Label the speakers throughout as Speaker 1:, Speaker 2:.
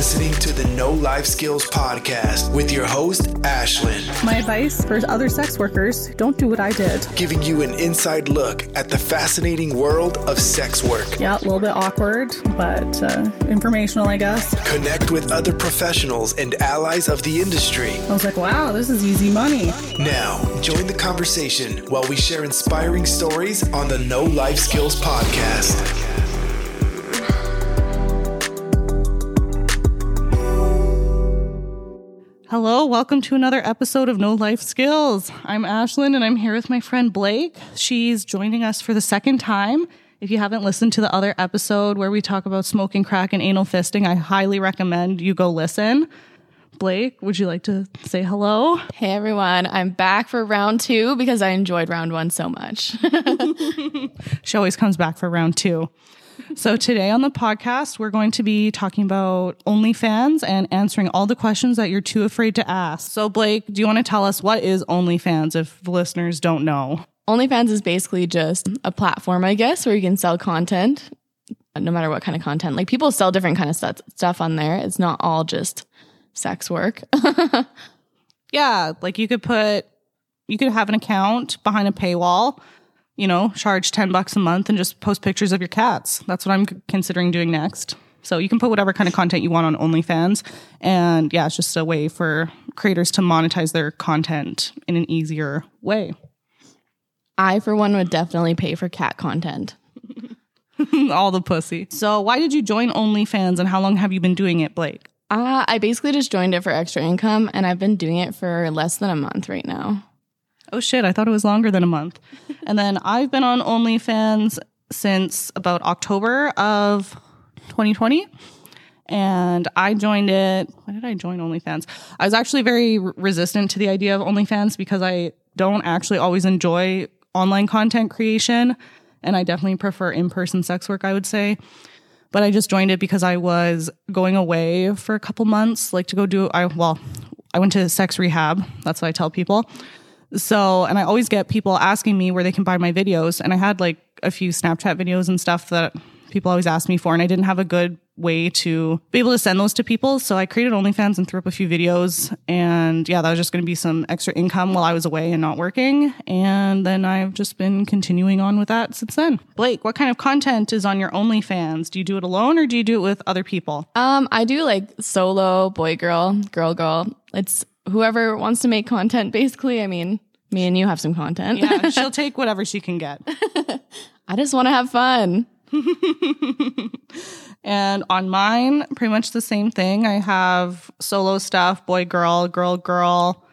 Speaker 1: listening to the No Life Skills Podcast with your host, Ashlynn,
Speaker 2: My advice for other sex workers don't do what I did.
Speaker 1: giving you an inside look at the fascinating world of sex work.
Speaker 2: Yeah, a little bit awkward, but uh, informational, I guess.
Speaker 1: Connect with other professionals and allies of the industry.
Speaker 2: I was like, wow, this is easy money.
Speaker 1: Now, join the conversation while we share inspiring stories on the No Life Skills Podcast.
Speaker 2: Hello, welcome to another episode of No Life Skills. I'm Ashlynn and I'm here with my friend Blake. She's joining us for the second time. If you haven't listened to the other episode where we talk about smoking crack and anal fisting, I highly recommend you go listen. Blake, would you like to say hello?
Speaker 3: Hey everyone, I'm back for round two because I enjoyed round one so much.
Speaker 2: She always comes back for round two. So today on the podcast, we're going to be talking about OnlyFans and answering all the questions that you're too afraid to ask. So Blake, do you want to tell us what is OnlyFans if the listeners don't know?
Speaker 3: OnlyFans is basically just a platform, I guess, where you can sell content, no matter what kind of content. Like people sell different kind of stuff stuff on there. It's not all just sex work.
Speaker 2: Yeah, like you could put, you could have an account behind a paywall, you know, charge 10 bucks a month and just post pictures of your cats. That's what I'm considering doing next. So you can put whatever kind of content you want on OnlyFans. And yeah, it's just a way for creators to monetize their content in an easier way.
Speaker 3: I, for one, would definitely pay for cat content.
Speaker 2: All the pussy. So why did you join OnlyFans and how long have you been doing it, Blake?
Speaker 3: Uh, I basically just joined it for extra income, and I've been doing it for less than a month right now.
Speaker 2: Oh shit, I thought it was longer than a month. and then I've been on OnlyFans since about October of 2020. And I joined it. Why did I join OnlyFans? I was actually very re- resistant to the idea of OnlyFans because I don't actually always enjoy online content creation. And I definitely prefer in person sex work, I would say. But I just joined it because I was going away for a couple months, like to go do, I, well, I went to sex rehab. That's what I tell people. So, and I always get people asking me where they can buy my videos. And I had like a few Snapchat videos and stuff that people always ask me for. And I didn't have a good way to be able to send those to people. So I created OnlyFans and threw up a few videos. And yeah, that was just going to be some extra income while I was away and not working. And then I've just been continuing on with that since then. Blake, what kind of content is on your OnlyFans? Do you do it alone or do you do it with other people?
Speaker 3: Um, I do like solo, boy, girl, girl, girl. It's whoever wants to make content, basically. I mean, me and you have some content.
Speaker 2: Yeah, she'll take whatever she can get.
Speaker 3: I just want to have fun.
Speaker 2: And on mine, pretty much the same thing. I have solo stuff, boy, girl, girl, girl.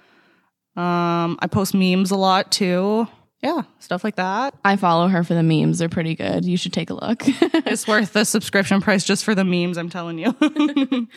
Speaker 2: Um, I post memes a lot too. Yeah, stuff like that.
Speaker 3: I follow her for the memes. They're pretty good. You should take a look.
Speaker 2: It's worth the subscription price just for the memes, I'm telling you.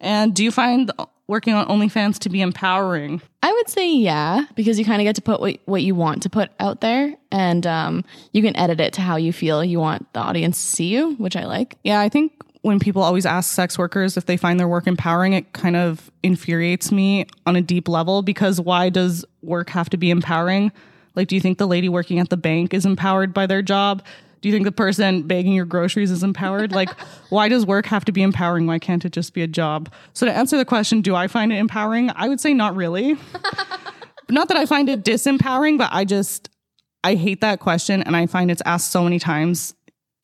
Speaker 2: and do you find working on OnlyFans to be empowering?
Speaker 3: I would say yeah, because you kind of get to put what, what you want to put out there and um, you can edit it to how you feel you want the audience to see you, which I like.
Speaker 2: Yeah, I think when people always ask sex workers if they find their work empowering, it kind of infuriates me on a deep level because why does work have to be empowering? Like, do you think the lady working at the bank is empowered by their job? Do you think the person bagging your groceries is empowered? Like, why does work have to be empowering? Why can't it just be a job? So, to answer the question, do I find it empowering? I would say not really. not that I find it disempowering, but I just, I hate that question. And I find it's asked so many times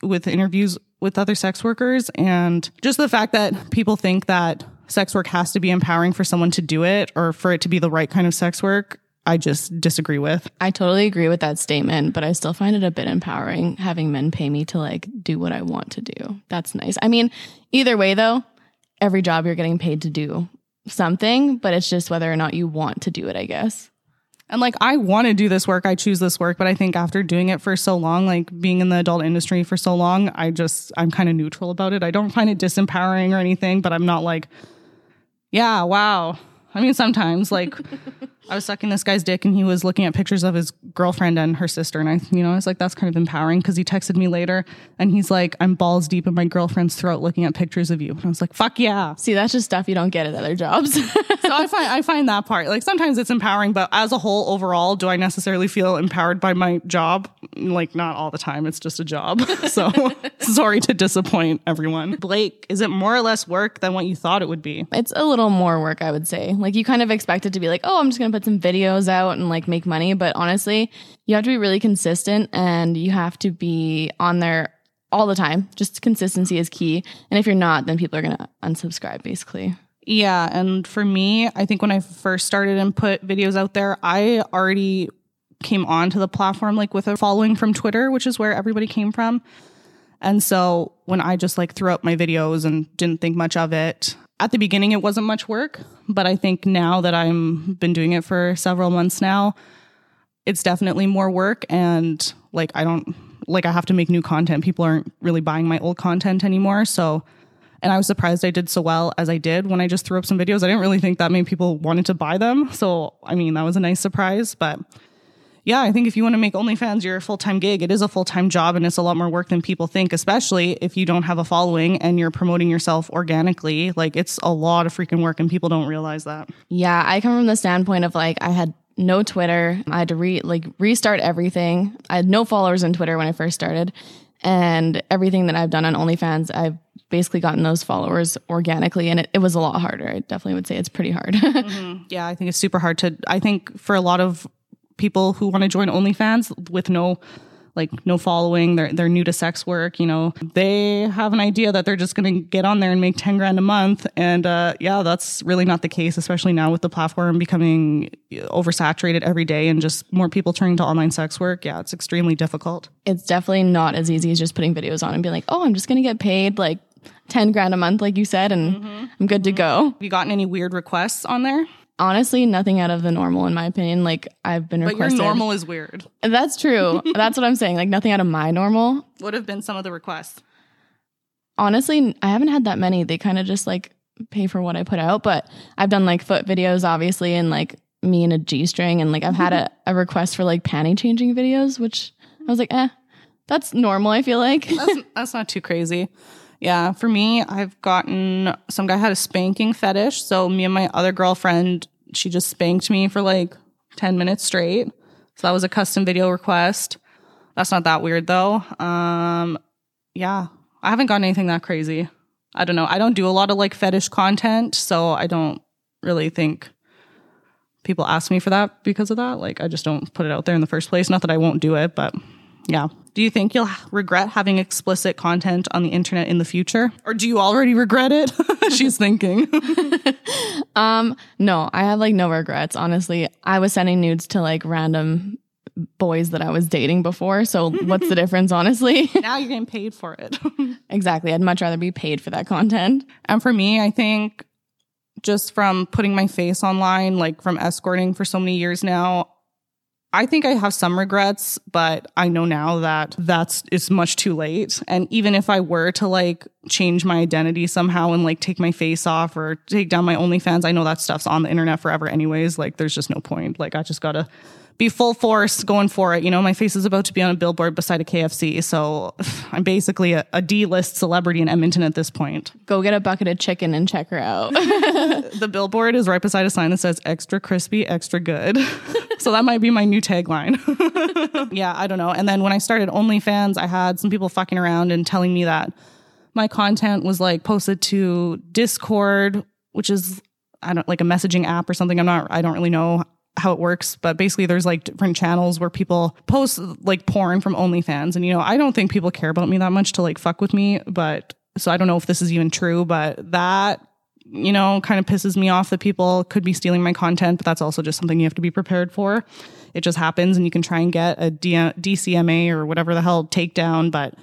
Speaker 2: with interviews with other sex workers. And just the fact that people think that sex work has to be empowering for someone to do it or for it to be the right kind of sex work, I just disagree with.
Speaker 3: I totally agree with that statement, but I still find it a bit empowering having men pay me to like do what I want to do. That's nice. I mean, either way though, every job you're getting paid to do something, but it's just whether or not you want to do it, I guess.
Speaker 2: And like, I want to do this work, I choose this work, but I think after doing it for so long, like being in the adult industry for so long, I just, I'm kind of neutral about it. I don't find it disempowering or anything, but I'm not like, yeah, wow, I mean, sometimes like I was sucking this guy's dick and he was looking at pictures of his girlfriend and her sister. And I, you know, I was like, that's kind of empowering because he texted me later and he's like, I'm balls deep in my girlfriend's throat looking at pictures of you. And I was like, fuck yeah.
Speaker 3: See, that's just stuff you don't get at other jobs.
Speaker 2: so I find, I find that part like sometimes it's empowering, but as a whole, overall, do I necessarily feel empowered by my job? Like, not all the time. It's just a job. so sorry to disappoint everyone. Blake, is it more or less work than what you thought it would be?
Speaker 3: it's a little more work, I would say. Like you kind of expect it to be like, oh, I'm just gonna put some videos out and like make money. But honestly, you have to be really consistent and you have to be on there all the time. Just consistency is key. And if you're not, then people are gonna unsubscribe basically.
Speaker 2: Yeah. And for me, I think when I first started and put videos out there, I already came onto the platform like with a following from Twitter, which is where everybody came from. And so when I just like threw up my videos and didn't think much of it, at the beginning it wasn't much work, but I think now that I'm been doing it for several months now, it's definitely more work and like I don't like I have to make new content. People aren't really buying my old content anymore, so and I was surprised I did so well as I did when I just threw up some videos. I didn't really think that many people wanted to buy them. So, I mean, that was a nice surprise. But yeah, I think if you want to make OnlyFans your full time gig, it is a full time job and it's a lot more work than people think, especially if you don't have a following and you're promoting yourself organically. Like, it's a lot of freaking work and people don't realize that.
Speaker 3: Yeah, I come from the standpoint of like I had no Twitter. I had to re like restart everything. I had no followers on Twitter when I first started. And everything that I've done on OnlyFans, I've basically gotten those followers organically and it, it was a lot harder. I definitely would say it's pretty hard. Mm-hmm.
Speaker 2: Yeah, I think it's super hard to. I think for a lot of people who want to join OnlyFans with no like no following, they're they're new to sex work, you know, they have an idea that they're just going to get on there and make 10 grand a month and uh yeah, that's really not the case, especially now with the platform becoming uh, oversaturated every day and just more people turning to online sex work. Yeah, it's extremely difficult.
Speaker 3: it's definitely not as easy as just putting videos on and being like, oh, I'm just going to get paid like 10 grand a month, like you said, and mm-hmm. I'm good to mm-hmm. go.
Speaker 2: Have you gotten any weird requests on there?
Speaker 3: Honestly, nothing out of the normal, in my opinion. Like, I've been
Speaker 2: But your
Speaker 3: requested.
Speaker 2: normal is weird.
Speaker 3: That's true. That's what I'm saying. Like, nothing out of my normal.
Speaker 2: What have been some of the requests?
Speaker 3: Honestly, I haven't had that many. They kind of just like pay for what I put out, but I've done like foot videos, obviously, and like me in a G string. And like, I've had a, a request for like panty changing videos, which I was like, eh, that's normal, I feel like.
Speaker 2: that's, that's not too crazy. Yeah, for me, I've gotten some guy had a spanking fetish. So me and my other girlfriend, she just spanked me for like 10 minutes straight. So that was a custom video request. That's not that weird though. Um yeah, I haven't gotten anything that crazy. I don't know. I don't do a lot of like fetish content, so I don't really think people ask me for that because of that. Like I just don't put it out there in the first place. Not that I won't do it, but yeah. Do you think you'll regret having explicit content on the internet in the future? Or do you already regret it? She's thinking.
Speaker 3: Um, no, I have like no regrets. Honestly, I was sending nudes to like random boys that I was dating before. So what's the difference, honestly?
Speaker 2: now you're getting paid for it.
Speaker 3: exactly. I'd much rather be paid for that content.
Speaker 2: and for me, I think just from putting my face online, like from escorting for so many years now, I think I have some regrets, but I know now that that's it's much too late. And even if I were to like change my identity somehow and like take my face off or take down my OnlyFans, I know that stuff's on the internet forever anyways. Like there's just no point. Like I just gotta be full force going for it. You know, my face is about to be on a billboard beside a KFC. So I'm basically a, a D-list celebrity in Edmonton at this point.
Speaker 3: Go get a bucket of chicken and check her out.
Speaker 2: The billboard is right beside a sign that says extra crispy, extra good. so that might be my new tagline. yeah, I don't know. And then when I started OnlyFans, I had some people fucking around and telling me that my content was like posted to Discord, which is I don't like a messaging app or something. I'm not I don't really know how it works, but basically there's like different channels where people post like porn from OnlyFans. And you know, I don't think people care about me that much to like fuck with me, but so I don't know if this is even true, but that you know, kind of pisses me off that people could be stealing my content, but that's also just something you have to be prepared for. It just happens and you can try and get a D- DCMA or whatever the hell takedown, but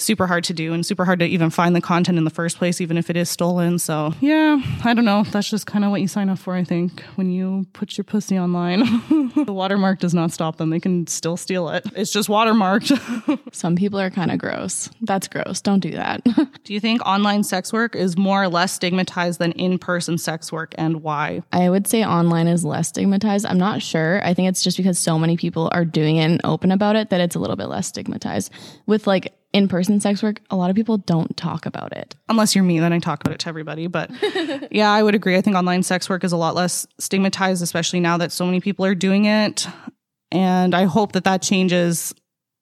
Speaker 2: super hard to do and super hard to even find the content in the first place, even if it is stolen. So, yeah, I don't know. That's just kind of what you sign up for, I think, when you put your pussy online. the watermark does not stop them. They can still steal it. It's just watermarked.
Speaker 3: Some people are kind of gross. That's gross. Don't do that.
Speaker 2: do you think online sex work is more or less stigmatized than in person sex work and why?
Speaker 3: I would say online is less stigmatized. I'm not sure. I think it's just because so many people are doing it and open about it that it's a little bit less stigmatized. With like in person sex work, a lot of people don't talk about it.
Speaker 2: Unless you're me, then I talk about it to everybody. But yeah, I would agree. I think online sex work is a lot less stigmatized, especially now that so many people are doing it. And I hope that that changes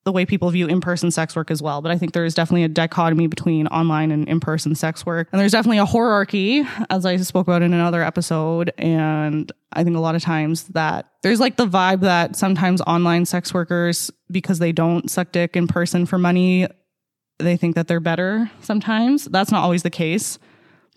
Speaker 2: the way people view in person sex work as well. But I think there is definitely a dichotomy between online and in person sex work. And there's definitely a hierarchy, as I spoke about in another episode. And I think a lot of times that there's like the vibe that sometimes online sex workers, because they don't suck dick in person for money, they think that they're better sometimes. That's not always the case.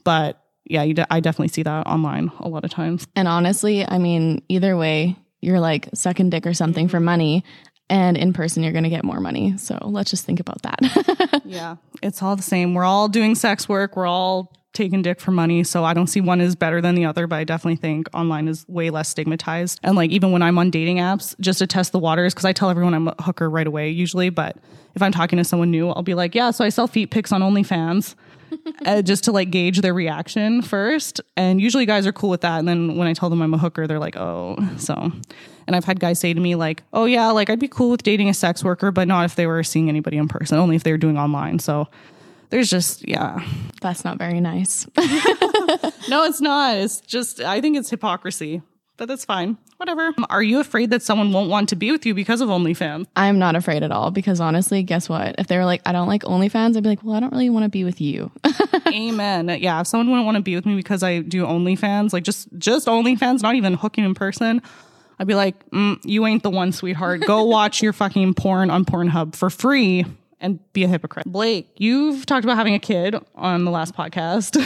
Speaker 2: But yeah, de- I definitely see that online a lot of times.
Speaker 3: And honestly, I mean, either way, you're like sucking dick or something for money and in person you're going to get more money. So let's just think about that.
Speaker 2: yeah, it's all the same. We're all doing sex work. We're all taking dick for money. So I don't see one is better than the other, but I definitely think online is way less stigmatized. And like even when I'm on dating apps, just to test the waters, because I tell everyone I'm a hooker right away usually, but if I'm talking to someone new, I'll be like, yeah, so I sell feet pics on OnlyFans. uh, just to like gauge their reaction first. And usually guys are cool with that. And then when I tell them I'm a hooker, they're like, oh, so and I've had guys say to me, like, oh, yeah, like I'd be cool with dating a sex worker, but not if they were seeing anybody in person, only if they were doing online. So there's just, yeah.
Speaker 3: That's not very nice.
Speaker 2: no, it's not. It's just, I think it's hypocrisy, but that's fine. Whatever. Are you afraid that someone won't want to be with you because of OnlyFans?
Speaker 3: I'm not afraid at all because honestly, guess what? If they were like, I don't like OnlyFans, I'd be like, well, I don't really want to be with you.
Speaker 2: Amen. Yeah. If someone wouldn't want to be with me because I do OnlyFans, like just, just OnlyFans, not even hooking in person, I'd be like, mm, you ain't the one, sweetheart. Go watch your fucking porn on Pornhub for free and be a hypocrite. Blake, you've talked about having a kid on the last podcast.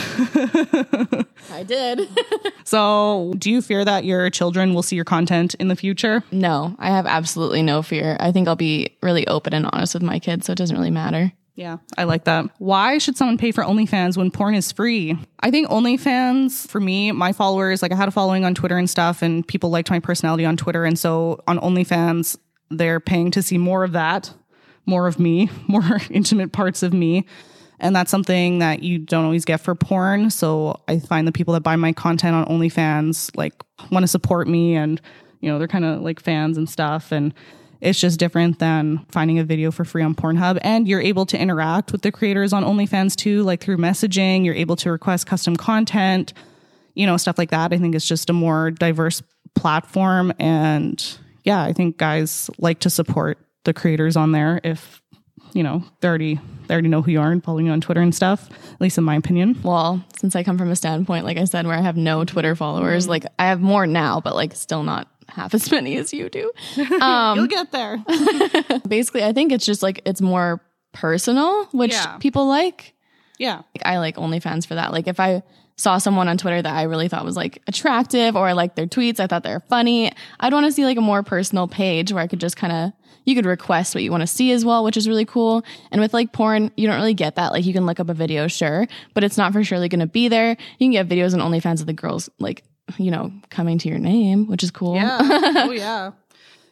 Speaker 3: I did.
Speaker 2: so, do you fear that your children will see your content in the future?
Speaker 3: No, I have absolutely no fear. I think I'll be really open and honest with my kids, so it doesn't really matter.
Speaker 2: Yeah, I like that. Why should someone pay for OnlyFans when porn is free? I think OnlyFans, for me, my followers, like I had a following on Twitter and stuff, and people liked my personality on Twitter. And so on OnlyFans, they're paying to see more of that, more of me, more intimate parts of me. And that's something that you don't always get for porn. So I find the people that buy my content on OnlyFans like want to support me and, you know, they're kind of like fans and stuff. And it's just different than finding a video for free on Pornhub. And you're able to interact with the creators on OnlyFans too, like through messaging. You're able to request custom content, you know, stuff like that. I think it's just a more diverse platform. And yeah, I think guys like to support the creators on there if you know they already they already know who you are and following you on Twitter and stuff. At least in my opinion.
Speaker 3: Well, since I come from a standpoint, like I said, where I have no Twitter followers, mm-hmm. like I have more now, but like still not half as many as you do.
Speaker 2: Um, You'll get there.
Speaker 3: basically, I think it's just like it's more personal, which yeah. people like.
Speaker 2: Yeah.
Speaker 3: Like, I like OnlyFans for that. Like if I saw someone on Twitter that I really thought was like attractive or I liked their tweets, I thought they were funny, I'd want to see like a more personal page where I could just kind of you could request what you want to see as well, which is really cool. And with like porn, you don't really get that. Like you can look up a video, sure, but it's not for surely going to be there. You can get videos on OnlyFans of the girls like you know, coming to your name, which is cool.
Speaker 2: Yeah. oh, yeah.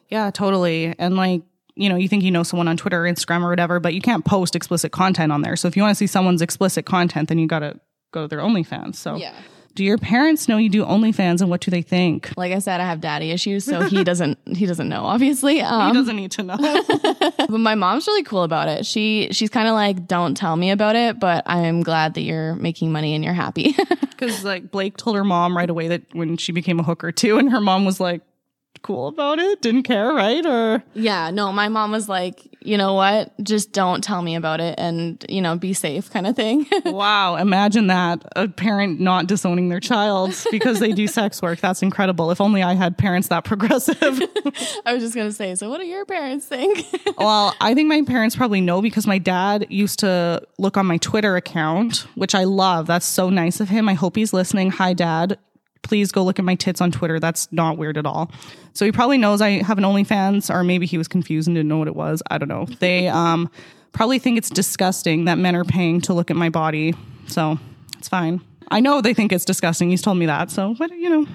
Speaker 2: Yeah, totally. And like, you know, you think you know someone on Twitter or Instagram or whatever, but you can't post explicit content on there. So if you want to see someone's explicit content, then you got to go to their OnlyFans. So yeah. Do your parents know you do OnlyFans and what do they think?
Speaker 3: Like I said, I have daddy issues, so he doesn't he doesn't know, obviously.
Speaker 2: Um, he doesn't need to know.
Speaker 3: but my mom's really cool about it. She she's kind of like, don't tell me about it, but I'm glad that you're making money and you're happy.
Speaker 2: Because like Blake told her mom right away that when she became a hooker too, and her mom was like, cool about it, didn't care, right? Or
Speaker 3: yeah, no, my mom was like, you know what, just don't tell me about it, and you know, be safe, kind of thing.
Speaker 2: wow, imagine that a parent not disowning their child because they do sex work. That's incredible. If only I had parents that progressive.
Speaker 3: I was just gonna say, so what do your parents think?
Speaker 2: well, I think my parents probably know because my dad used to look on my Twitter account, which I love. That's so nice of him. I hope he's listening. Hi, dad please go look at my tits on Twitter. That's not weird at all. So he probably knows I have an OnlyFans, or maybe he was confused and didn't know what it was. I don't know. They, um, probably think it's disgusting that men are paying to look at my body. So it's fine. I know they think it's disgusting. He's told me that. So, but you know,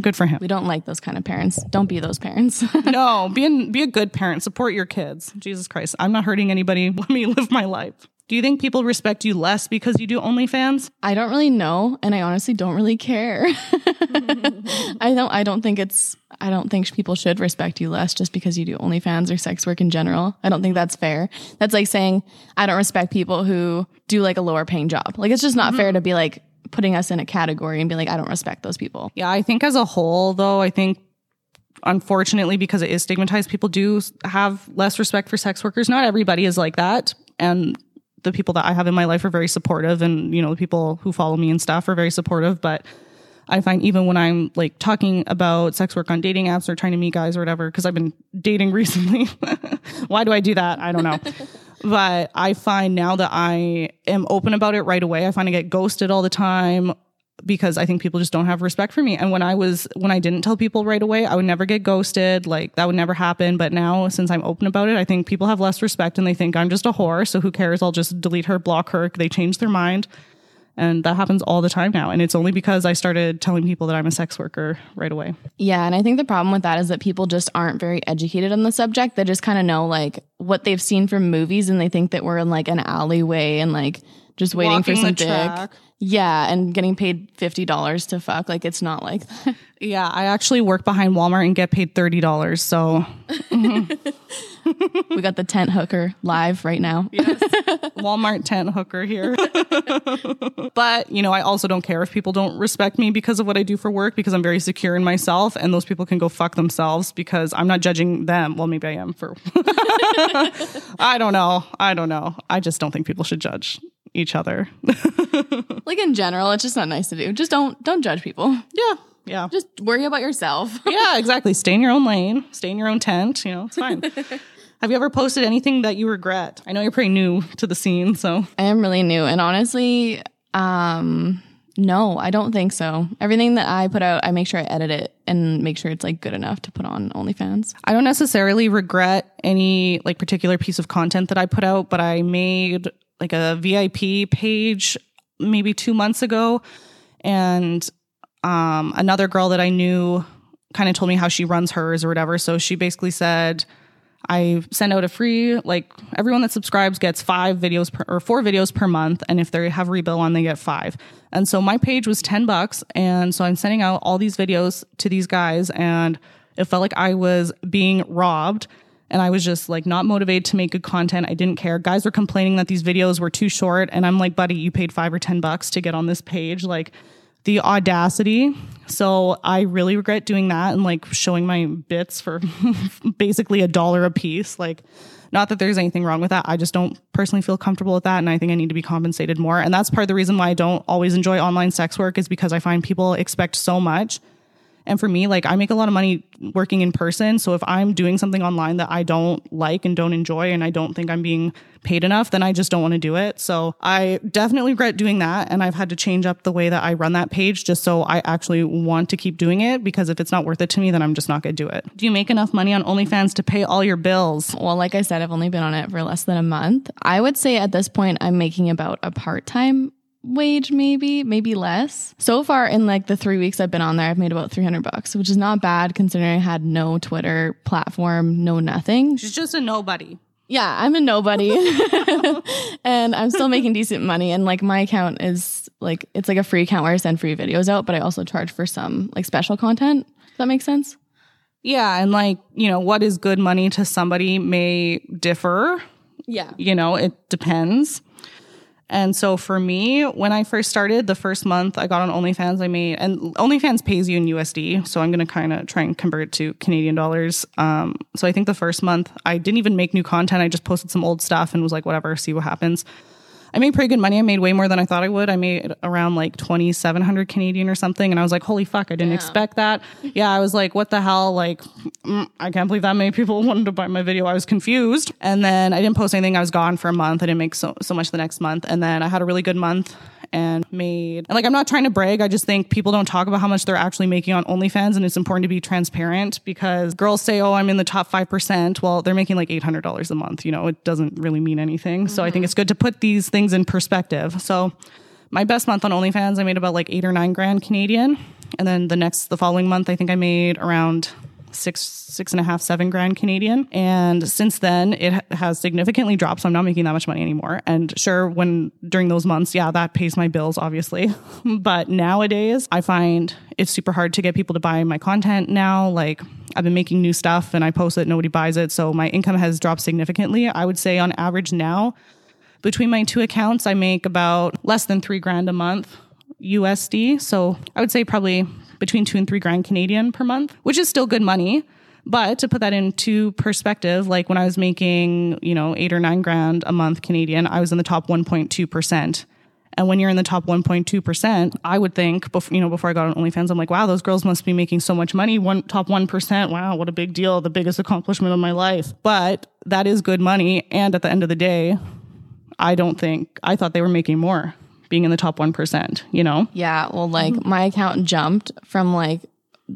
Speaker 2: good for him.
Speaker 3: We don't like those kind of parents. Don't be those parents.
Speaker 2: no, be an, be a good parent. Support your kids. Jesus Christ, I'm not hurting anybody. Let me live my life. Do you think people respect you less because you do OnlyFans?
Speaker 3: I don't really know, and I honestly don't really care. I don't. I don't think it's. I don't think people should respect you less just because you do OnlyFans or sex work in general. I don't think that's fair. That's like saying I don't respect people who do like a lower paying job. Like it's just not fair to be like putting us in a category and be like I don't respect those people.
Speaker 2: Yeah, I think as a whole, though, I think unfortunately because it is stigmatized, people do have less respect for sex workers. Not everybody is like that, and the people that I have in my life are very supportive, and you know, the people who follow me and stuff are very supportive. But I find even when I'm like talking about sex work on dating apps or trying to meet guys or whatever, because I've been dating recently. Why do I do that? I don't know. but I find now that I am open about it right away, I find I get ghosted all the time because I think people just don't have respect for me. And when I was, when I didn't tell people right away, I would never get ghosted. Like that would never happen. But now, since I'm open about it, I think people have less respect and they think I'm just a whore. So who cares? I'll just delete her, block her. They change their mind. And that happens all the time now. And it's only because I started telling people that I'm a sex worker right away.
Speaker 3: Yeah, and I think the problem with that is that people just aren't very educated on the subject. They just kind of know like what they've seen from movies and they think that we're in like an alleyway and like just waiting
Speaker 2: Walking
Speaker 3: for some dick.
Speaker 2: track.
Speaker 3: Yeah, and getting paid $50 to fuck. Like it's not like that.
Speaker 2: Yeah, I actually work behind Walmart and get paid $30. So
Speaker 3: we got the tent hooker live right now.
Speaker 2: Walmart tent hooker here. but, you know, I also don't care if people don't respect me because of what I do for work because I'm very secure in myself and those people can go fuck themselves because I'm not judging them. Well, maybe I am for I don't know. I don't know. I just don't think people should judge each other.
Speaker 3: Like in general, it's just not nice to do. Just don't don't judge people.
Speaker 2: yeah. Yeah.
Speaker 3: Just worry about yourself.
Speaker 2: yeah, exactly. Stay in your own lane, stay in your own tent, you know, it's fine. Have you ever posted anything that you regret? I know you're pretty new to the scene, so
Speaker 3: I am really new and honestly, um no, I don't think so. Everything that I put out, I make sure I edit it and make sure it's like good enough to put on OnlyFans.
Speaker 2: I don't necessarily regret any like particular piece of content that I put out, but I made like a VIP page maybe two months ago. And um, another girl that I knew kind of told me how she runs hers or whatever. So she basically said, I send out a free, like everyone that subscribes gets five videos per, or four videos per month. And if they have rebill on, they get five. And so my page was 10 bucks. And so I'm sending out all these videos to these guys and it felt like I was being robbed and I was just like not motivated to make good content. I didn't care. Guys were complaining that these videos were too short. And I'm like, buddy, you paid five or 10 bucks to get on this page. Like, the audacity. So I really regret doing that and like showing my bits for basically a dollar a piece. Like, not that there's anything wrong with that. I just don't personally feel comfortable with that. And I think I need to be compensated more. And that's part of the reason why I don't always enjoy online sex work is because I find people expect so much. And for me, like I make a lot of money working in person. So if I'm doing something online that I don't like and don't enjoy and I don't think I'm being paid enough, then I just don't want to do it. So I definitely regret doing that. And I've had to change up the way that I run that page just so I actually want to keep doing it because if it's not worth it to me, then I'm just not going to do it. Do you make enough money on OnlyFans to pay all your bills?
Speaker 3: Well, like I said, I've only been on it for less than a month. I would say at this point, I'm making about a part time wage, maybe, maybe less. So far, in like the three weeks I've been on there, I've made about 300 bucks, which is not bad considering I had no Twitter platform, no nothing.
Speaker 2: She's just a nobody.
Speaker 3: Yeah, I'm a nobody and I'm still making decent money. And like my account is like, it's like a free account where I send free videos out, but I also charge for some like special content. Does that make sense?
Speaker 2: Yeah. And like, you know, what is good money to somebody may differ.
Speaker 3: Yeah.
Speaker 2: You know, it depends. And so for me, when I first started, the first month I got on OnlyFans, I made, and OnlyFans pays you in USD. So I'm going to kind of try and convert to Canadian dollars. Um, so I think the first month I didn't even make new content. I just posted some old stuff and was like, whatever, see what happens. I made pretty good money. I made way more than I thought I would. I made around like 2,700 Canadian or something. And I was like, holy fuck, I didn't expect that. Yeah, I was like, what the hell? Like, mm, I can't believe that many people wanted to buy my video. I was confused. And then I didn't post anything. I was gone for a month. I didn't make so, so much the next month. And then I had a really good month. And made, and like, I'm not trying to brag. I just think people don't talk about how much they're actually making on OnlyFans. And it's important to be transparent because girls say, oh, I'm in the top 5%. Well, they're making like $800 a month. You know, it doesn't really mean anything. So I think mm-hmm. it's good to put these things in perspective. So my best month on OnlyFans, I made about like eight or nine grand Canadian. And then the next, the following month, I think I made around six, six and a half, seven grand Canadian. And since then, it has significantly dropped. So I'm not making that much money anymore. And sure, when during those months, yeah, that pays my bills, obviously. but nowadays, I find it's super hard to get people to buy my content now. Like, I've been making new stuff and I post it, nobody buys it. So my income has dropped significantly. I would say on average now, between my two accounts, I make about less than three grand a month USD. So I would say probably between two and three grand Canadian per month, which is still good money. But to put that into perspective, like when I was making, you know, eight or nine grand a month Canadian, I was in the top 1.2%. And when you're in the top 1.2%, I would think, before, you know, before I got on OnlyFans, I'm like, wow, those girls must be making so much money. One top 1%. Wow, what a big deal. The biggest accomplishment of my life. But that is good money. And at the end of the day, I don't think, I thought they were making more being in the top 1%, you know?
Speaker 3: Yeah, well, like my account jumped from like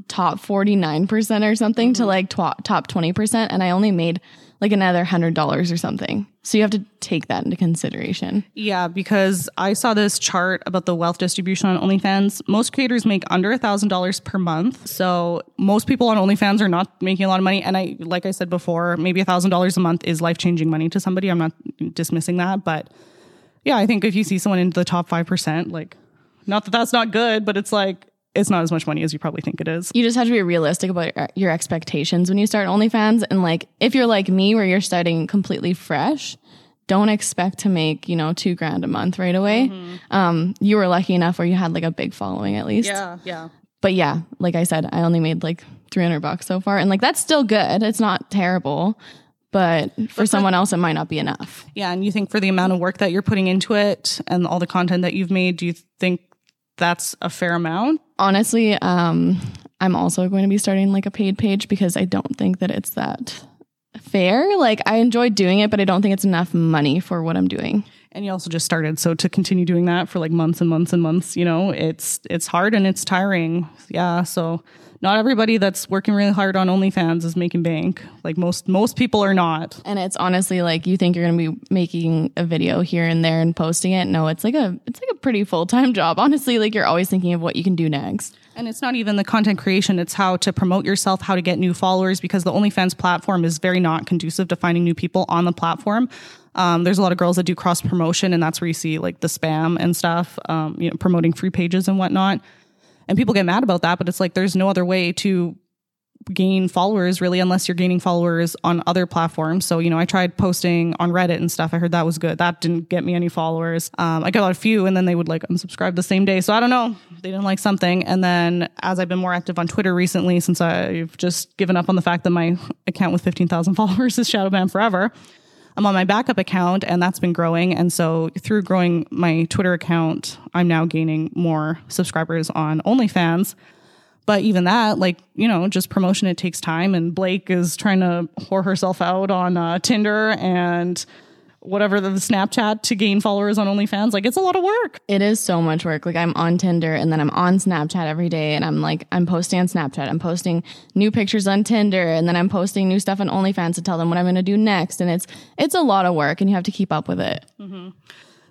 Speaker 3: top 49% or something to mm-hmm. like tw- top 20%, and I only made like another $100 or something. So you have to take that into consideration.
Speaker 2: Yeah, because I saw this chart about the wealth distribution on OnlyFans. Most creators make under a thousand dollars per month. So most people on OnlyFans are not making a lot of money. And I, like I said before, maybe a thousand dollars a month is life changing money to somebody. I'm not dismissing that, but yeah, I think if you see someone into the top five percent, like, not that that's not good, but it's like it's not as much money as you probably think it is.
Speaker 3: You just have to be realistic about your, expectations when you start OnlyFans. And like, if you're like me, where you're starting completely fresh, don't expect to make, you know, two grand a month right away. Um, you were lucky enough where you had like a big following at least.
Speaker 2: Yeah. Yeah.
Speaker 3: But yeah, like I said, I only made like 300 bucks so far. And like, that's still good. It's not terrible. But for someone else, it might not be enough.
Speaker 2: Yeah, and you think for the amount of work that you're putting into it and all the content that you've made, do you think that's a fair amount?
Speaker 3: Honestly, um, I'm also going to be starting like a paid page because I don't think that it's that fair. Like, I enjoy doing it, but I don't think it's enough money for what I'm doing.
Speaker 2: And you also just started, so to continue doing that for like months and months and months, you know, it's it's hard and it's tiring. Yeah, so not everybody that's working really hard on OnlyFans is making bank. Like most most people are not.
Speaker 3: And it's honestly like you think you're going to be making a video here and there and posting it. No, it's like a it's like a pretty full-time job. Honestly, like you're always thinking of what you can do next.
Speaker 2: And it's not even the content creation, it's how to promote yourself, how to get new followers, because the OnlyFans platform is very not conducive to finding new people on the platform. Um, there's a lot of girls that do cross promotion, and that's where you see like the spam and stuff, um, you know, promoting free pages and whatnot. And people get mad about that, but it's like there's no other way to gain followers really unless you're gaining followers on other platforms. So, you know, I tried posting on Reddit and stuff. I heard that was good. That didn't get me any followers. Um, I got a few and then they would like unsubscribe the same day. So I don't know. They didn't like something. And then as I've been more active on Twitter recently, since I've just given up on the fact that my account with 15,000 followers is shadow banned forever, I'm on my backup account and that's been growing. And so through growing my Twitter account, I'm now gaining more subscribers on OnlyFans. But even that, like, you know, just promotion, it takes time. And Blake is trying to whore herself out on uh, Tinder and whatever the Snapchat to gain followers on OnlyFans. Like, it's a lot of work.
Speaker 3: It is so much work. Like I'm on Tinder and then I'm on Snapchat every day and I'm like I'm posting on Snapchat. I'm posting new pictures on Tinder and then I'm posting new stuff on OnlyFans to tell them what I'm going to do next and it's it's a lot of work and you have to keep up with it. Mm-hmm.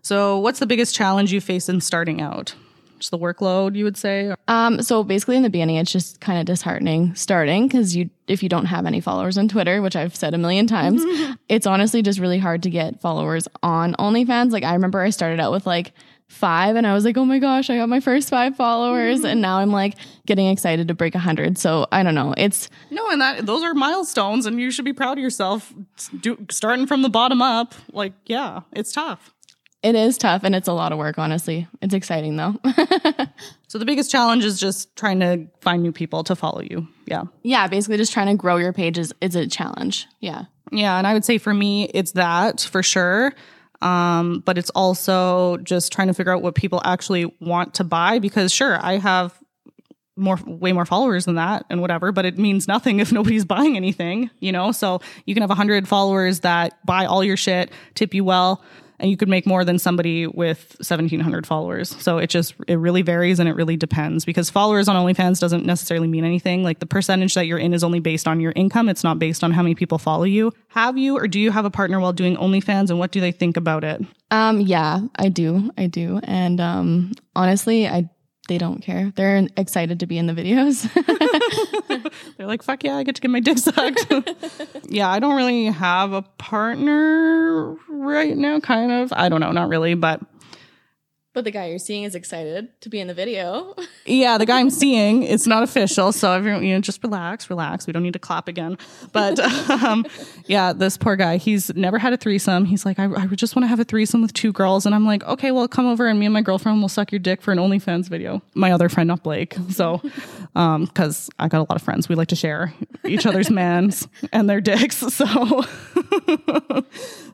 Speaker 2: So, what's the biggest challenge you face in starting out? Just the workload, you would say?
Speaker 3: Um, so basically, in the beginning, it's just kind of disheartening starting because you, if you don't have any followers on Twitter, which I've said a million times, it's honestly just really hard to get followers on OnlyFans. Like I remember I started out with like five, and I was like, oh my gosh, I got my first five followers, and now I'm like getting excited to break a hundred. So I don't know. It's
Speaker 2: No, and that those are milestones, and you should be proud of yourself. Do, starting from the bottom up, like, yeah, it's tough.
Speaker 3: It is tough and it's a lot of work. Honestly, it's exciting though.
Speaker 2: So, the biggest challenge is just trying to find new people to follow you. Yeah.
Speaker 3: yeah, basically, just trying to grow your page is, is a challenge. Yeah.
Speaker 2: Yeah, and I would say for me, it's that for sure. Um, but it's also just trying to figure out what people actually want to buy because sure, I have more way more followers than that and whatever, but it means nothing if nobody's buying anything, you know? So you can have 100 followers that buy all your shit, tip you well, and you could make more than somebody with 1700 followers. So it just it really varies and it really depends because followers on OnlyFans doesn't necessarily mean anything. Like the percentage that you're in is only based on your income. It's not based on how many people follow you. Have you or do you have a partner while doing OnlyFans and what do they think about it?
Speaker 3: Um, yeah, I do. I do. And um, honestly, I they don't care. They're excited to be in the videos.
Speaker 2: They're like, fuck yeah, I get to get my dick sucked. yeah, I don't really have a partner right now, kind of. I don't know, not really, but
Speaker 3: but the guy you're seeing is excited to be in the video.
Speaker 2: yeah, the guy I'm seeing, it's not official. So everyone, you know, just relax, relax. We don't need to clap again. But um, yeah, this poor guy, he's never had a threesome. He's like, I, I just want to have a threesome with two girls. And I'm like, okay, well, come over and me and my girlfriend will suck your dick for an OnlyFans video. My other friend, not Blake. So, um, cause I got a lot of friends. We like to share each other's mans and their dicks. So,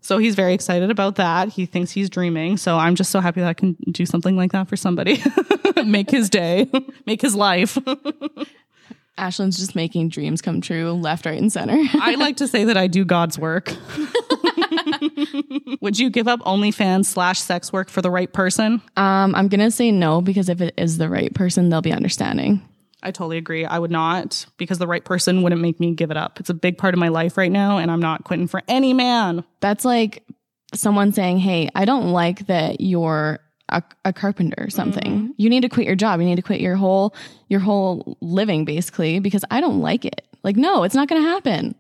Speaker 2: so he's very excited about that. He thinks he's dreaming. So I'm just so happy that I can do something like that for somebody. make his day, make his life.
Speaker 3: Ashlynn's just making dreams come true left, right, and center.
Speaker 2: I like to say that I do God's work. Would you give up OnlyFans slash sex work for the right person?
Speaker 3: Um, I'm gonna say no because if it is the right person, they'll be understanding.
Speaker 2: I totally agree. I would not because the right person wouldn't make me give it up. It's a big part of my life right now, and I'm not quitting for any man.
Speaker 3: That's like someone saying, Hey, I don't like that you're a, a carpenter or something. Mm-hmm. You need to quit your job. You need to quit your whole your whole living basically because I don't like it. Like, no, it's not gonna happen.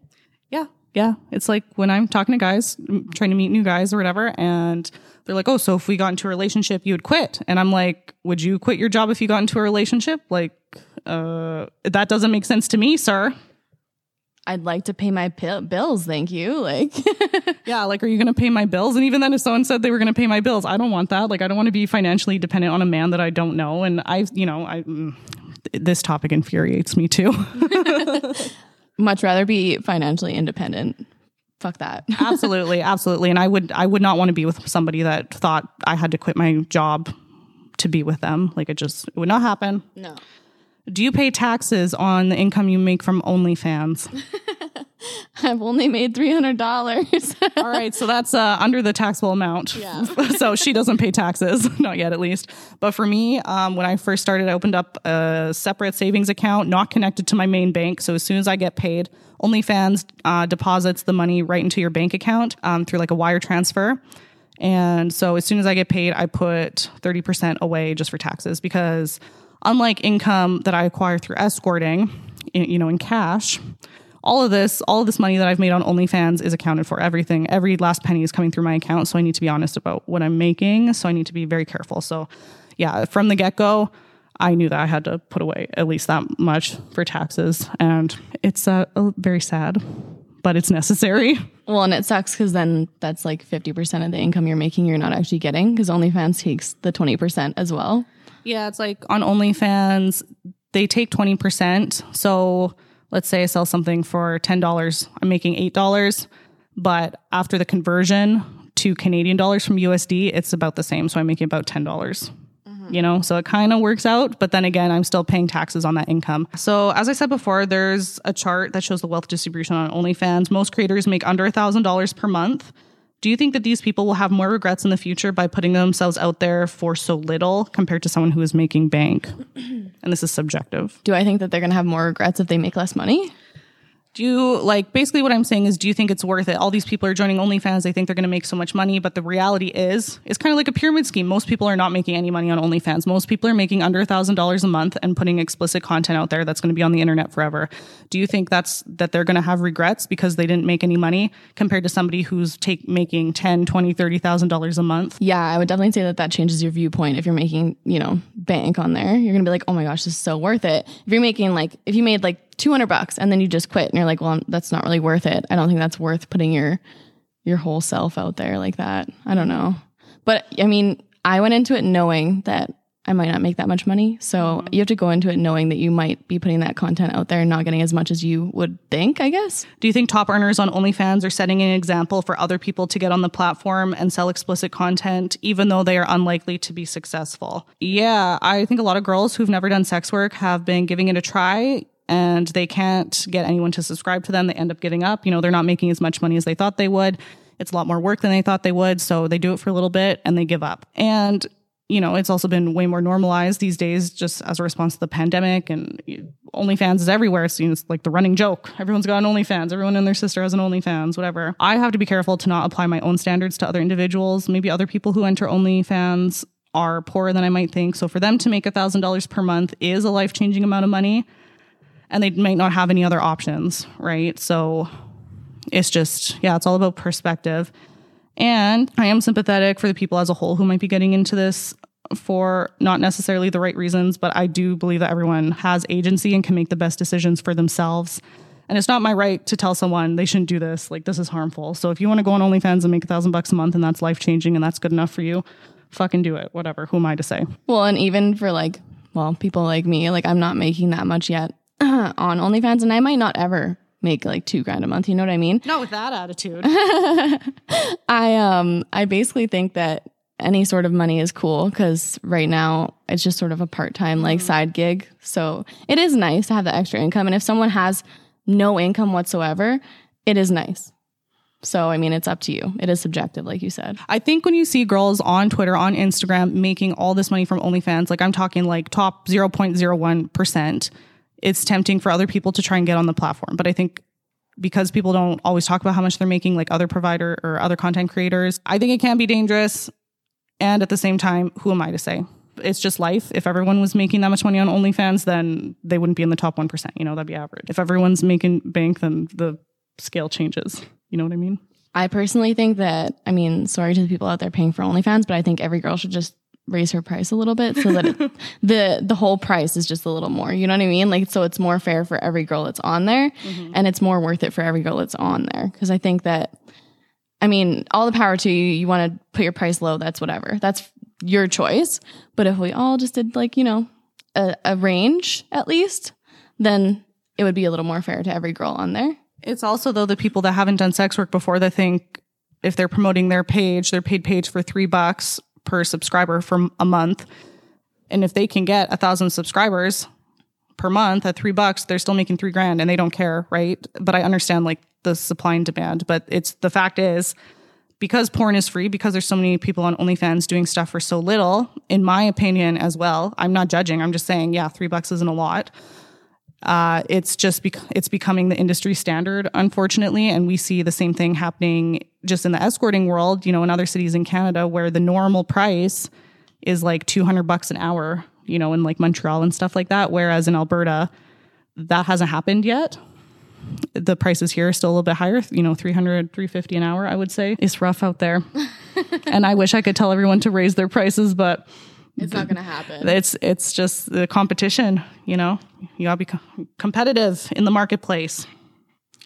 Speaker 2: Yeah. Yeah. It's like when I'm talking to guys, trying to meet new guys or whatever, and they're like, Oh, so if we got into a relationship, you would quit. And I'm like, Would you quit your job if you got into a relationship? Like, uh, that doesn't make sense to me, sir.
Speaker 3: I'd like to pay my bills, thank you. Like,
Speaker 2: yeah, like, are you going to pay my bills? And even then, if someone said they were going to pay my bills, I don't want that. Like, I don't want to be financially dependent on a man that I don't know. And I, you know, I, mm, this topic infuriates me too.
Speaker 3: Much rather be financially independent. Fuck that.
Speaker 2: absolutely, absolutely. And I would, I would not want to be with somebody that thought I had to quit my job to be with them. Like, it just it would not happen.
Speaker 3: No.
Speaker 2: Do you pay taxes on the income you make from OnlyFans?
Speaker 3: I've only made three hundred dollars.
Speaker 2: All right, so that's uh, under the taxable amount.
Speaker 3: Yeah.
Speaker 2: so she doesn't pay taxes, not yet at least. But for me, um, when I first started, I opened up a separate savings account, not connected to my main bank. So as soon as I get paid, OnlyFans uh, deposits the money right into your bank account um, through like a wire transfer. And so as soon as I get paid, I put thirty percent away just for taxes because unlike income that I acquire through escorting, you know, in cash, all of this, all of this money that I've made on OnlyFans is accounted for. Everything, every last penny is coming through my account. So I need to be honest about what I'm making. So I need to be very careful. So, yeah, from the get go, I knew that I had to put away at least that much for taxes, and it's uh, very sad, but it's necessary.
Speaker 3: Well, and it sucks because then that's like fifty percent of the income you're making you're not actually getting because OnlyFans takes the twenty percent as well.
Speaker 2: Yeah, it's like on OnlyFans, they take 20%. So let's say I sell something for $10, I'm making $8, but after the conversion to Canadian dollars from USD, it's about the same. So I'm making about $10. Mm-hmm. You know, so it kind of works out, but then again, I'm still paying taxes on that income. So, as I said before, there's a chart that shows the wealth distribution on OnlyFans. Most creators make under a $1,000 per month. Do you think that these people will have more regrets in the future by putting themselves out there for so little compared to someone who is making bank? and this is subjective.
Speaker 3: Do I think that they're going to have more regrets if they make less money?
Speaker 2: Do you like basically what I'm saying is do you think it's worth it? All these people are joining OnlyFans, they think they're gonna make so much money, but the reality is it's kind of like a pyramid scheme. Most people are not making any money on OnlyFans. Most people are making under a thousand dollars a month and putting explicit content out there that's gonna be on the internet forever. Do you think that's that they're gonna have regrets because they didn't make any money compared to somebody who's take making 10, 20, 30,000 dollars a month?
Speaker 3: Yeah, I would definitely say that that changes your viewpoint if you're making, you know, bank on there. You're gonna be like, oh my gosh, this is so worth it. If you're making like, if you made like 200 bucks and then you just quit and you're like, well, that's not really worth it. I don't think that's worth putting your your whole self out there like that. I don't know. But I mean, I went into it knowing that I might not make that much money. So mm-hmm. you have to go into it knowing that you might be putting that content out there and not getting as much as you would think, I guess.
Speaker 2: Do you think top earners on OnlyFans are setting an example for other people to get on the platform and sell explicit content, even though they are unlikely to be successful? Yeah, I think a lot of girls who've never done sex work have been giving it a try and they can't get anyone to subscribe to them. They end up giving up. You know, they're not making as much money as they thought they would. It's a lot more work than they thought they would. So they do it for a little bit and they give up. And, you know, it's also been way more normalized these days just as a response to the pandemic and OnlyFans is everywhere. So it's like the running joke. Everyone's got an OnlyFans. Everyone and their sister has an OnlyFans, whatever. I have to be careful to not apply my own standards to other individuals. Maybe other people who enter OnlyFans are poorer than I might think. So for them to make $1,000 per month is a life changing amount of money and they might not have any other options, right? So it's just, yeah, it's all about perspective. And I am sympathetic for the people as a whole who might be getting into this for not necessarily the right reasons, but I do believe that everyone has agency and can make the best decisions for themselves. And it's not my right to tell someone they shouldn't do this. Like, this is harmful. So if you want to go on OnlyFans and make a thousand bucks a month and that's life changing and that's good enough for you, fucking do it. Whatever. Who am I to say?
Speaker 3: Well, and even for like, well, people like me, like I'm not making that much yet on OnlyFans, and I might not ever make like two grand a month. You know what I mean?
Speaker 2: Not with that attitude.
Speaker 3: I um I basically think that any sort of money is cool because right now it's just sort of a part time like side gig. So it is nice to have the extra income, and if someone has no income whatsoever, it is nice. So I mean, it's up to you. It is subjective, like you said.
Speaker 2: I think when you see girls on Twitter, on Instagram making all this money from OnlyFans, like I'm talking like top 0.01%, it's tempting for other people to try and get on the platform. But I think because people don't always talk about how much they're making, like other provider or other content creators, I think it can be dangerous. And at the same time, who am I to say? It's just life. If everyone was making that much money on OnlyFans, then they wouldn't be in the top 1%. You know, that'd be average. If everyone's making bank, then the scale changes. You know what I mean?
Speaker 3: I personally think that, I mean, sorry to the people out there paying for OnlyFans, but I think every girl should just raise her price a little bit so that it, the the whole price is just a little more. You know what I mean? Like so it's more fair for every girl that's on there mm-hmm. and it's more worth it for every girl that's on there because I think that I mean, all the power to you. You want to put your price low, that's whatever. That's your choice. But if we all just did like, you know, a, a range at least, then it would be a little more fair to every girl on there.
Speaker 2: It's also though the people that haven't done sex work before that think if they're promoting their page, their paid page for three bucks per subscriber for a month, and if they can get a thousand subscribers per month at three bucks, they're still making three grand, and they don't care, right? But I understand like the supply and demand, but it's the fact is because porn is free, because there's so many people on OnlyFans doing stuff for so little, in my opinion as well. I'm not judging. I'm just saying, yeah, three bucks isn't a lot uh, it's just bec- it's becoming the industry standard, unfortunately, and we see the same thing happening just in the escorting world. You know, in other cities in Canada, where the normal price is like two hundred bucks an hour. You know, in like Montreal and stuff like that. Whereas in Alberta, that hasn't happened yet. The prices here are still a little bit higher, you know, 300, 350 an hour, I would say. It's rough out there. and I wish I could tell everyone to raise their prices, but
Speaker 3: It's not going to happen.
Speaker 2: it's it's just the competition you know? You gotta be co- competitive in the marketplace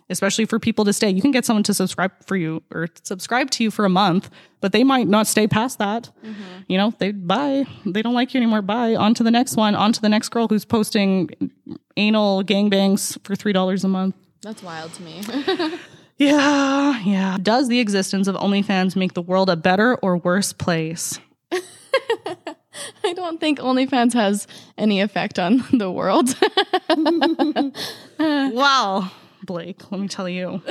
Speaker 2: especially for people to stay. You can get someone to subscribe for you or subscribe to you for a month but they might not stay past that. Mm-hmm. You know they buy they don't like you anymore. Bye. On to the next one. On to the next girl who's posting anal gangbangs for three dollars a month.
Speaker 3: That's wild to me.
Speaker 2: yeah yeah. Does the existence of onlyfans make the world a better or worse place
Speaker 3: I don't think OnlyFans has any effect on the world.
Speaker 2: Wow, Blake, let me tell you.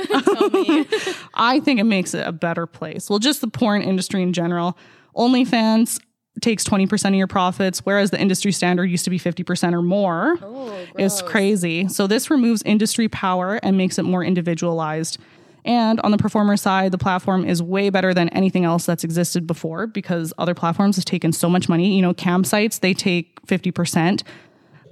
Speaker 2: I think it makes it a better place. Well, just the porn industry in general. OnlyFans takes 20% of your profits, whereas the industry standard used to be 50% or more. Oh, it's crazy. So this removes industry power and makes it more individualized. And on the performer side, the platform is way better than anything else that's existed before because other platforms have taken so much money. You know, cam sites, they take 50%.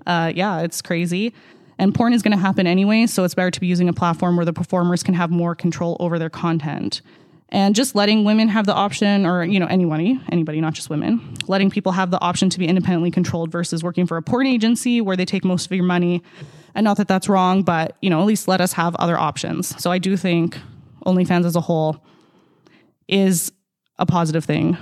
Speaker 2: Uh, yeah, it's crazy. And porn is going to happen anyway, so it's better to be using a platform where the performers can have more control over their content. And just letting women have the option, or you know, anybody, anybody, not just women, letting people have the option to be independently controlled versus working for a porn agency where they take most of your money. And not that that's wrong, but you know, at least let us have other options. So I do think OnlyFans as a whole is a positive thing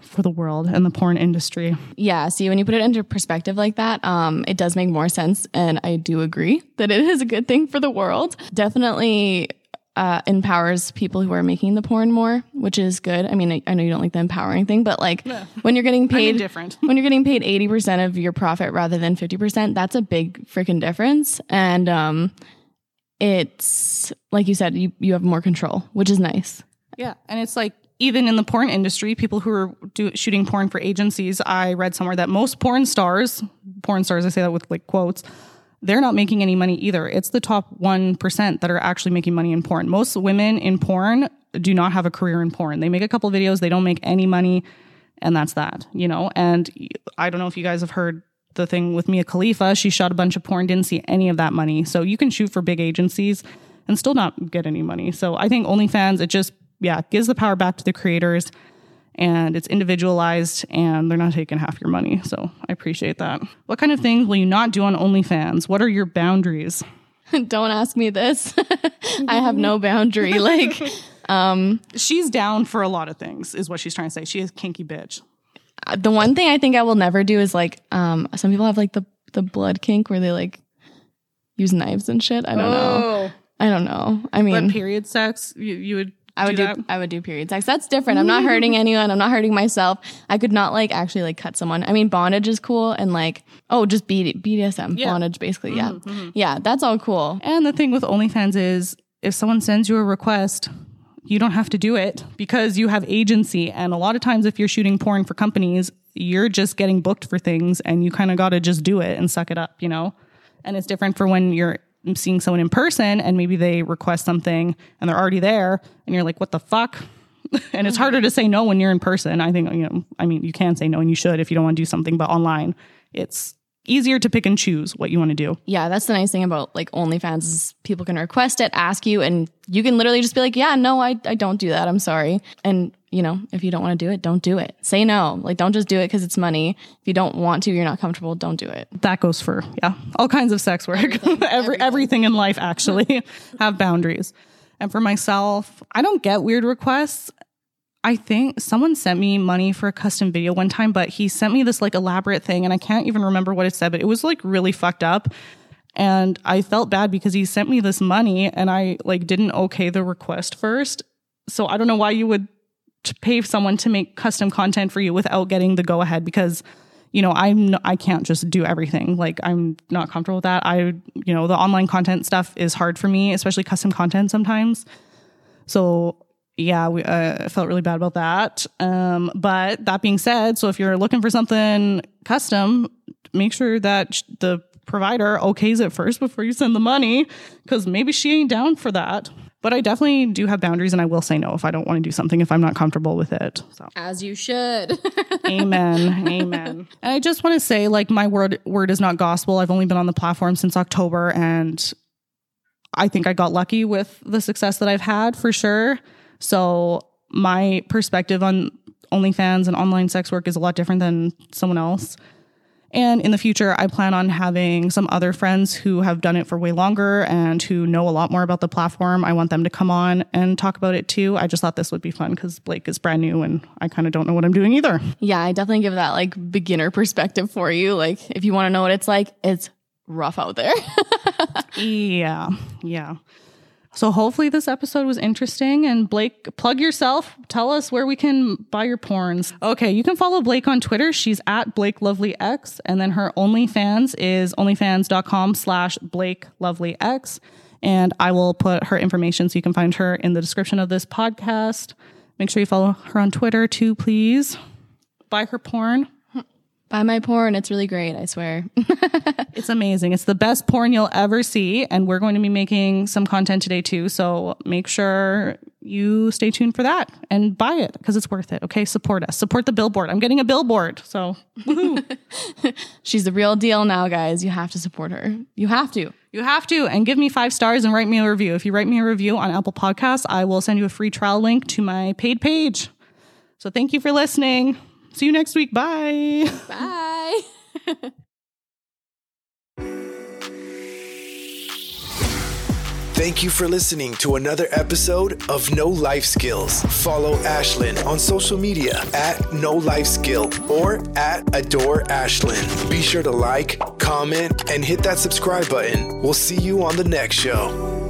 Speaker 2: for the world and the porn industry.
Speaker 3: yeah, see, when you put it into perspective like that, um, it does make more sense. And I do agree that it is a good thing for the world. Definitely uh, empowers people who are making the porn more, which is good. I mean, I, I know you don't like the empowering thing, but like when you're getting paid
Speaker 2: indifferent.
Speaker 3: when you're getting paid 80% of your profit rather than 50%, that's a big freaking difference. And um, it's like you said, you, you have more control, which is nice.
Speaker 2: Yeah, and it's like even in the porn industry, people who are do, shooting porn for agencies, I read somewhere that most porn stars, porn stars, I say that with like quotes, they're not making any money either. It's the top 1% that are actually making money in porn. Most women in porn do not have a career in porn. They make a couple videos, they don't make any money, and that's that, you know? And I don't know if you guys have heard the thing with Mia Khalifa. She shot a bunch of porn, didn't see any of that money. So you can shoot for big agencies and still not get any money. So I think OnlyFans, it just yeah, gives the power back to the creators and it's individualized and they're not taking half your money. So I appreciate that. What kind of things will you not do on OnlyFans? What are your boundaries?
Speaker 3: Don't ask me this. I have no boundary. Like, um,
Speaker 2: she's down for a lot of things, is what she's trying to say. She is kinky bitch.
Speaker 3: The one thing I think I will never do is like, um, some people have like the the blood kink where they like use knives and shit. I don't know. I don't know. I mean,
Speaker 2: but period sex, you, you would
Speaker 3: I would do,
Speaker 2: do
Speaker 3: I would do period sex. That's different. I'm not mm. hurting anyone. I'm not hurting myself. I could not like actually like cut someone. I mean, bondage is cool and like oh, just B- BDSM
Speaker 2: Yeah.
Speaker 3: bondage basically. Yeah, mm-hmm, mm-hmm. yeah, that's all cool.
Speaker 2: And the thing with OnlyFans is if someone sends you a request, you don't have to do it because you have agency. And a lot of times, if you're shooting porn for companies, you're just getting booked for things and you kind of got to just do it and suck it up, you know? And it's different for when you're seeing someone in person and maybe they request something and they're already there and you're like, what the fuck? and it's harder to say no when you're in person. I think, you know, I mean, you can say no and you should if you don't want to do something, but online, it's easier to pick and choose what you want to do.
Speaker 3: Yeah, that's the nice thing about like OnlyFans is people can request it, ask you, and you can literally just be like, yeah, no, I, I don't do that. I'm sorry. And you know, if you don't want to do it, don't do it. Say no. Like, don't just do it because it's money. If you don't want to, you're not comfortable, don't do it.
Speaker 2: that goes for yeah all kinds of sex work every everything. in life actually have boundaries and for myself i don't get weird requests i think someone sent me money for a custom video one time but he sent me this like elaborate thing and i can't even remember what it said but it was like really fucked up and i felt bad because he sent me this money and i like didn't okay the request first so i don't know why you would to pay someone to make custom content for you without getting the go ahead because you know i'm I can't just do everything. Like i'm not comfortable with that. I you know the online content stuff is hard for me especially custom content sometimes. So yeah we uh, I felt really bad about that. Um but that being said so if you're looking for something custom make sure that the provider okays it first before you send the money because maybe she ain't down for that but i definitely do have boundaries and i will say no if i don't want to do something if i'm not comfortable with it so
Speaker 3: As you should.
Speaker 2: Amen. Amen. And I just want to say, like, my word word is not gospel. I've only been on the platform since October, and I think I got lucky with the success that I've had for sure. So my perspective on OnlyFans and online sex work is a lot different than someone else. And in the future, I plan on having some other friends who have done it for way longer and who know a lot more about the platform. I want them to come on and talk about it too. I just thought this would be fun because Blake is brand new and I kind of don't know what I'm doing either.
Speaker 3: yeah, I definitely give that like beginner perspective for you. Like, if you want to know what it's like, it's rough out there.
Speaker 2: Yeah, yeah. So hopefully this episode was interesting. And Blake, plug yourself. Tell us where we can buy your porns. Okay, you can follow Blake on Twitter. She's at Blake Lovely X, and then her OnlyFans is onlyfans.com slash Blake Lovely X. And I will put her information so you can find her in the description of this podcast. Make sure you follow her on Twitter too, please. Buy her porn.
Speaker 3: Buy my porn. It's really great. I swear.
Speaker 2: It's amazing. It's the best porn you'll ever see. And we're going to be making some content today too. So make sure you stay tuned for that and buy it because it's worth it. Okay. Support us. Support the billboard. I'm getting a billboard. So
Speaker 3: She's the real deal now, guys. You have to support her. You have to.
Speaker 2: you have to and give me five stars and write me a review. If you write me a review on Apple Podcasts, I will send you a free trial link to my paid page. So thank you for listening. See you next week. Bye.
Speaker 3: Bye.
Speaker 1: Thank you for listening to another episode of No Life Skills. Follow Ashlynn on social media at No Life Skill or at Adore Ashlynn. Be sure to like, comment, and hit that subscribe button. We'll see you on the next show.